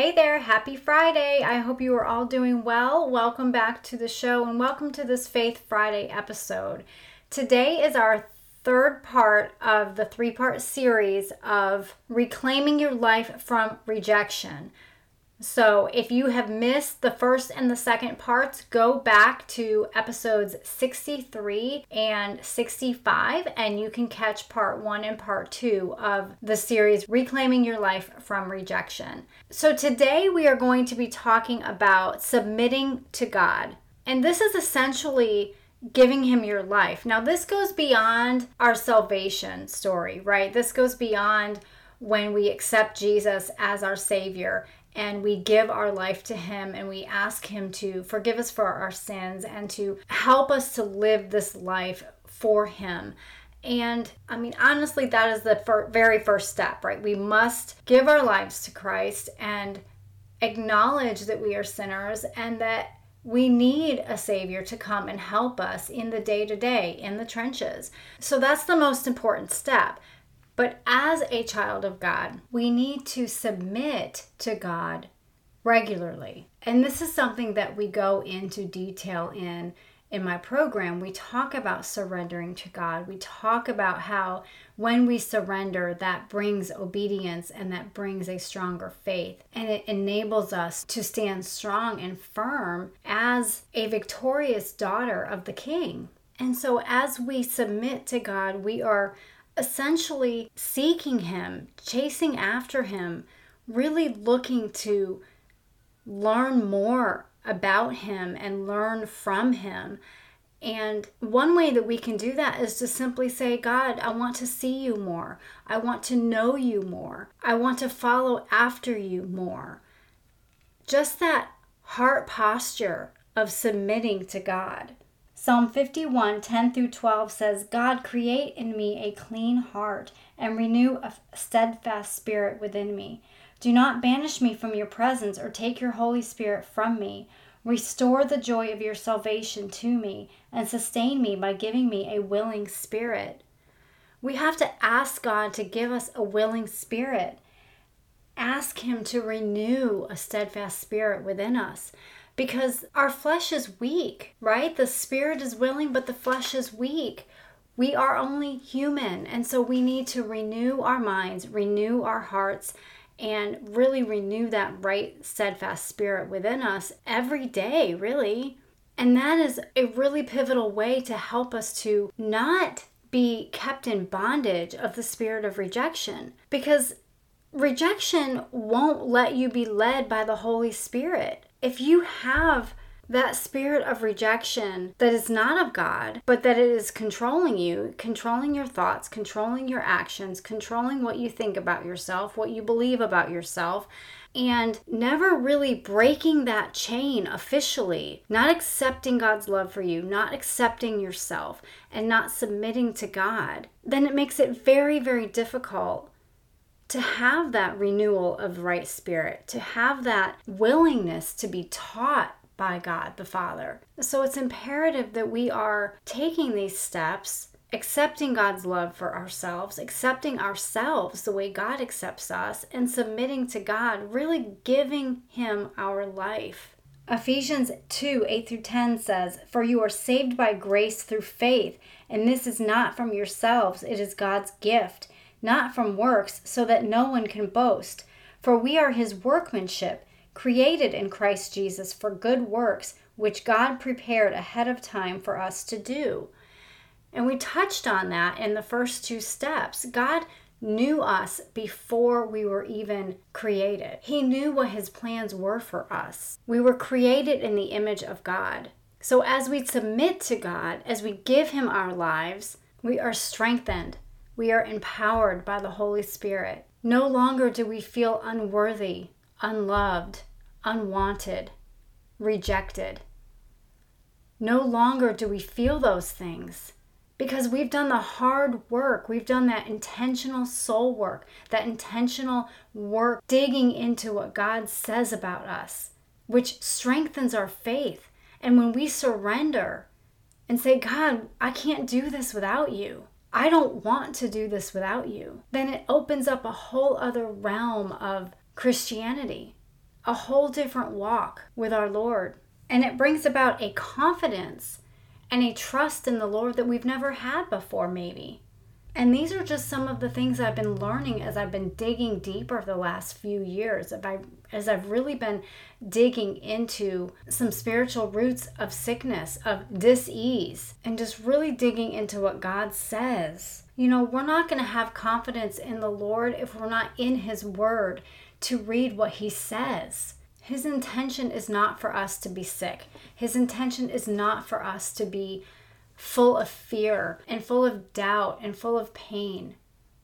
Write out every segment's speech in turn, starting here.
Hey there, happy Friday. I hope you are all doing well. Welcome back to the show and welcome to this Faith Friday episode. Today is our third part of the three part series of reclaiming your life from rejection. So, if you have missed the first and the second parts, go back to episodes 63 and 65, and you can catch part one and part two of the series Reclaiming Your Life from Rejection. So, today we are going to be talking about submitting to God. And this is essentially giving him your life. Now, this goes beyond our salvation story, right? This goes beyond when we accept Jesus as our Savior and we give our life to Him and we ask Him to forgive us for our sins and to help us to live this life for Him. And I mean, honestly, that is the fir- very first step, right? We must give our lives to Christ and acknowledge that we are sinners and that we need a Savior to come and help us in the day to day, in the trenches. So that's the most important step. But as a child of God, we need to submit to God regularly. And this is something that we go into detail in in my program. We talk about surrendering to God. We talk about how when we surrender, that brings obedience and that brings a stronger faith. And it enables us to stand strong and firm as a victorious daughter of the King. And so, as we submit to God, we are essentially seeking Him, chasing after Him, really looking to learn more about Him and learn from Him. And one way that we can do that is to simply say, God, I want to see you more. I want to know you more. I want to follow after you more. Just that heart posture of submitting to God. Psalm 51 10 through 12 says, God, create in me a clean heart and renew a steadfast spirit within me. Do not banish me from your presence or take your Holy Spirit from me. Restore the joy of your salvation to me and sustain me by giving me a willing spirit. We have to ask God to give us a willing spirit. Ask Him to renew a steadfast spirit within us because our flesh is weak, right? The spirit is willing, but the flesh is weak. We are only human, and so we need to renew our minds, renew our hearts, and really renew that right, steadfast spirit within us every day, really. And that is a really pivotal way to help us to not be kept in bondage of the spirit of rejection because rejection won't let you be led by the Holy Spirit if you have that spirit of rejection that is not of God, but that it is controlling you, controlling your thoughts, controlling your actions, controlling what you think about yourself, what you believe about yourself, and never really breaking that chain officially, not accepting God's love for you, not accepting yourself, and not submitting to God, then it makes it very, very difficult to have that renewal of right spirit, to have that willingness to be taught by God the Father. So it's imperative that we are taking these steps, accepting God's love for ourselves, accepting ourselves the way God accepts us, and submitting to God, really giving Him our life. Ephesians 2 8 through 10 says, For you are saved by grace through faith, and this is not from yourselves, it is God's gift not from works, so that no one can boast. For we are his workmanship, created in Christ Jesus for good works, which God prepared ahead of time for us to do. And we touched on that in the first two steps. God knew us before we were even created. He knew what his plans were for us. We were created in the image of God. So as we submit to God, as we give him our lives, we are strengthened we are empowered by the Holy Spirit. No longer do we feel unworthy, unloved, unwanted, rejected. No longer do we feel those things because we've done the hard work. We've done that intentional soul work, that intentional work digging into what God says about us, which strengthens our faith. And when we surrender and say, God, I can't do this without you, I don't want to do this without you, then it opens up a whole other realm of Christianity. a whole different walk with our Lord. And it brings about a confidence and a trust in the Lord that we've never had before, maybe. And these are just some of the things I've been learning as I've been digging deeper the last few years. As, I, as I've really been digging into some spiritual roots of sickness, of dis-ease, and just really digging into what God says. You know, we're not going to have confidence in the Lord if we're not in His Word to read what He says. His intention is not for us to be sick. His intention is not for us to be full of fear and full of doubt and full of pain.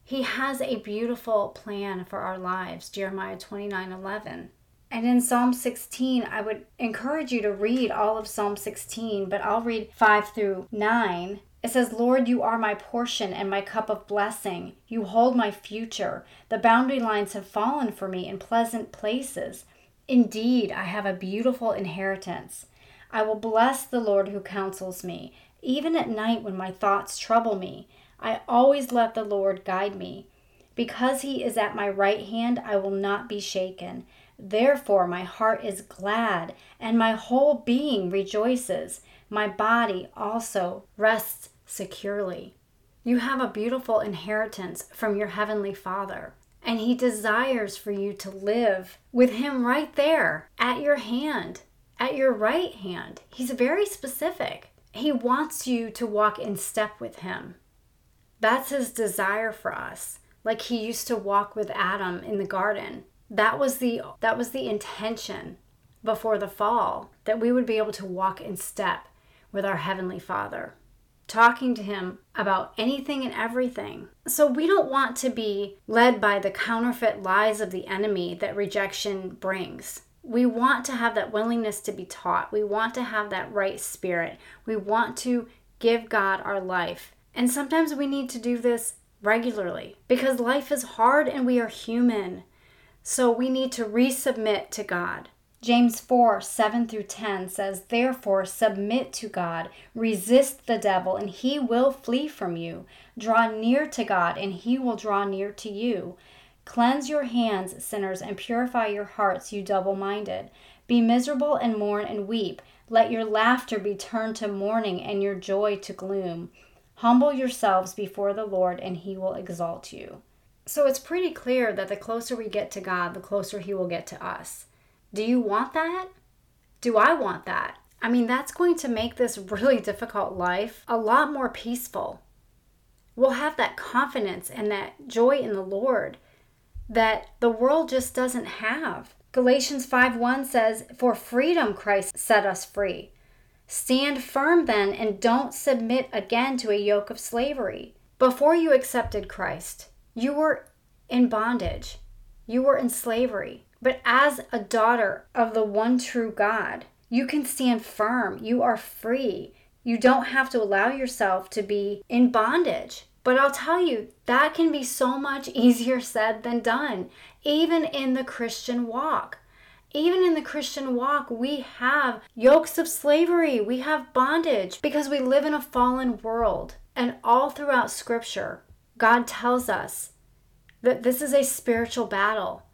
He has a beautiful plan for our lives, Jeremiah 29 11. And in Psalm 16, I would encourage you to read all of Psalm 16, but I'll read 5 through 9. It says, Lord, you are my portion and my cup of blessing. You hold my future. The boundary lines have fallen for me in pleasant places. Indeed, I have a beautiful inheritance. I will bless the Lord who counsels me. Even at night when my thoughts trouble me, I always let the Lord guide me. Because he is at my right hand, I will not be shaken. Therefore, my heart is glad, and my whole being rejoices. My body also rests securely. You have a beautiful inheritance from your Heavenly Father, and He desires for you to live with Him right there at your hand, at your right hand. He's very specific. He wants you to walk in step with Him. That's His desire for us. Like He used to walk with Adam in the garden. That was the that was the intention before the fall that we would be able to walk in step with our heavenly Father, talking to him about anything and everything. So we don't want to be led by the counterfeit lies of the enemy that rejection brings we want to have that willingness to be taught. We want to have that right spirit. We want to give God our life. And sometimes we need to do this regularly because life is hard and we are human. So we need to resubmit to God. James 4 7 through 10 says, Therefore, submit to God, resist the devil, and he will flee from you. Draw near to God, and he will draw near to you. Cleanse your hands, sinners, and purify your hearts, you double minded. Be miserable and mourn and weep. Let your laughter be turned to mourning and your joy to gloom. Humble yourselves before the Lord, and he will exalt you. So it's pretty clear that the closer we get to God, the closer he will get to us. Do you want that? Do I want that? I mean, that's going to make this really difficult life a lot more peaceful. We'll have that confidence and that joy in the Lord that the world just doesn't have. Galatians 5:1 says, "For freedom Christ set us free. Stand firm then and don't submit again to a yoke of slavery." Before you accepted Christ, you were in bondage. You were in slavery. But as a daughter of the one true God, you can stand firm. You are free. You don't have to allow yourself to be in bondage. But I'll tell you, that can be so much easier said than done, even in the Christian walk. Even in the Christian walk, we have yokes of slavery, we have bondage because we live in a fallen world. And all throughout Scripture, God tells us that this is a spiritual battle.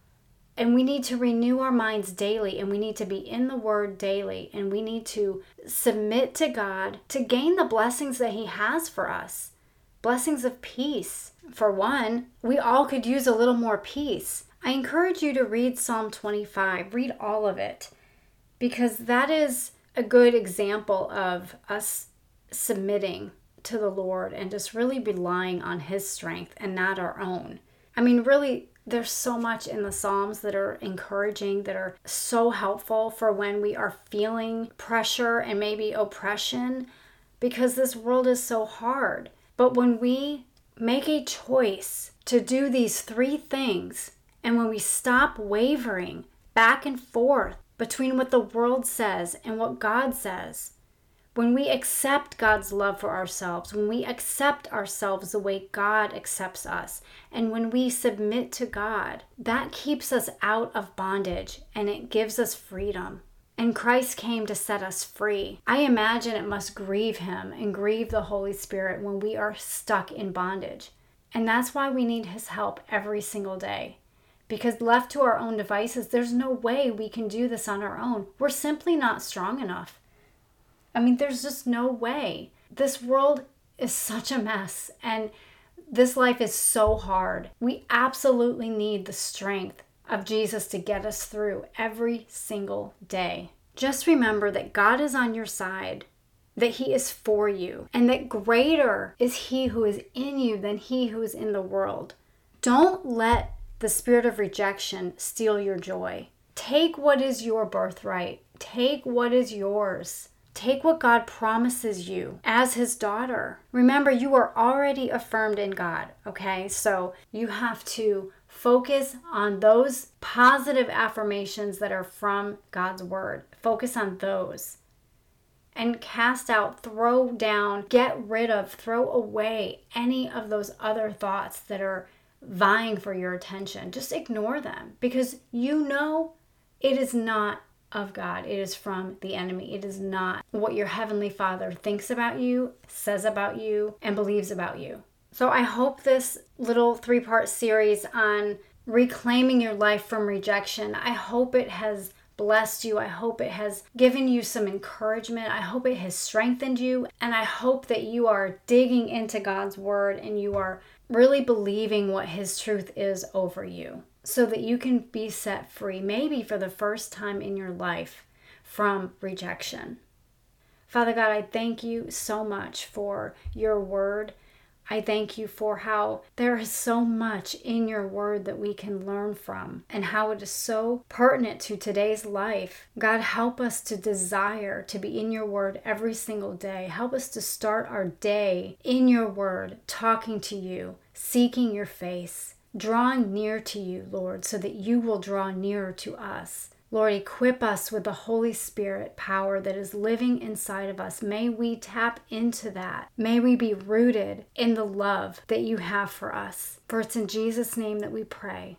And we need to renew our minds daily, and we need to be in the Word daily, and we need to submit to God to gain the blessings that He has for us blessings of peace. For one, we all could use a little more peace. I encourage you to read Psalm 25, read all of it, because that is a good example of us submitting to the Lord and just really relying on His strength and not our own. I mean, really, there's so much in the Psalms that are encouraging, that are so helpful for when we are feeling pressure and maybe oppression because this world is so hard. But when we make a choice to do these three things, and when we stop wavering back and forth between what the world says and what God says, when we accept God's love for ourselves, when we accept ourselves the way God accepts us, and when we submit to God, that keeps us out of bondage and it gives us freedom. And Christ came to set us free. I imagine it must grieve him and grieve the Holy Spirit when we are stuck in bondage. And that's why we need his help every single day. because left to our own devices, there's no way we can do this on our own. We're simply not strong enough. I mean, there's just no way. This world is such a mess and this life is so hard. We absolutely need the strength of Jesus to get us through every single day. Just remember that God is on your side, that He is for you, and that greater is He who is in you than He who is in the world. Don't let the spirit of rejection steal your joy. Take what is your birthright, take what is yours. Take what God promises you as His daughter. Remember, you are already affirmed in God, okay? So you have to focus on those positive affirmations that are from God's Word. Focus on those. And cast out, throw down, get rid of, throw away any of those other thoughts that are vying for your attention. Just ignore them because you know it is not of God. It is from the enemy. It is not what your heavenly Father thinks about you, says about you, and believes about you. So I hope this little three part series on reclaiming your life from rejection, I hope it has blessed you. I hope it has given you some encouragement. I hope it has strengthened you. And I hope that you are digging into God's word and you are really believing what His truth is over you so that you can be set free, maybe for the first time in your life, from rejection. Father God, I thank you so much for your word. I thank you for how there is so much in your word that we can learn from and how it is so pertinent to today's life. God, help us to desire to be in your word every single day. Help us to start our day in your word, talking to you, seeking your face, drawing near to you, Lord, so that you will draw nearer to us. Lord, equip us with the Holy Spirit power that is living inside of us. May we tap into that. May we be rooted in the love that you have for us. For it's in Jesus' name that we pray.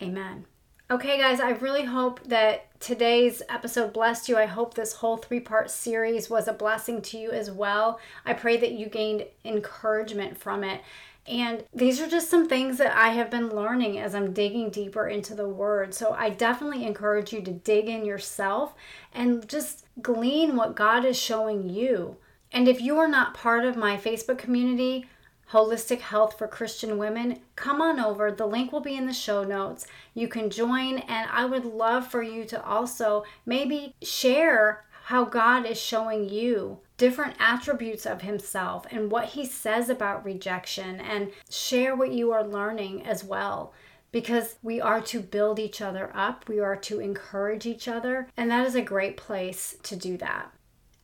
Amen. Okay, guys, I really hope that today's episode blessed you. I hope this whole three part series was a blessing to you as well. I pray that you gained encouragement from it. And these are just some things that I have been learning as I'm digging deeper into the word. So I definitely encourage you to dig in yourself and just glean what God is showing you. And if you are not part of my Facebook community, Holistic Health for Christian Women, come on over. The link will be in the show notes. You can join, and I would love for you to also maybe share how God is showing you different attributes of himself and what he says about rejection and share what you are learning as well because we are to build each other up, we are to encourage each other, and that is a great place to do that.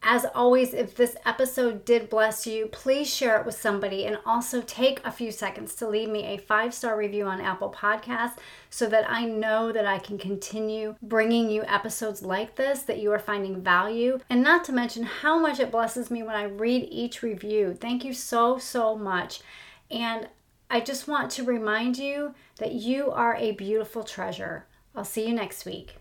As always, if this episode did bless you, please share it with somebody and also take a few seconds to leave me a five star review on Apple Podcasts so that I know that I can continue bringing you episodes like this that you are finding value. And not to mention how much it blesses me when I read each review. Thank you so, so much. And I just want to remind you that you are a beautiful treasure. I'll see you next week.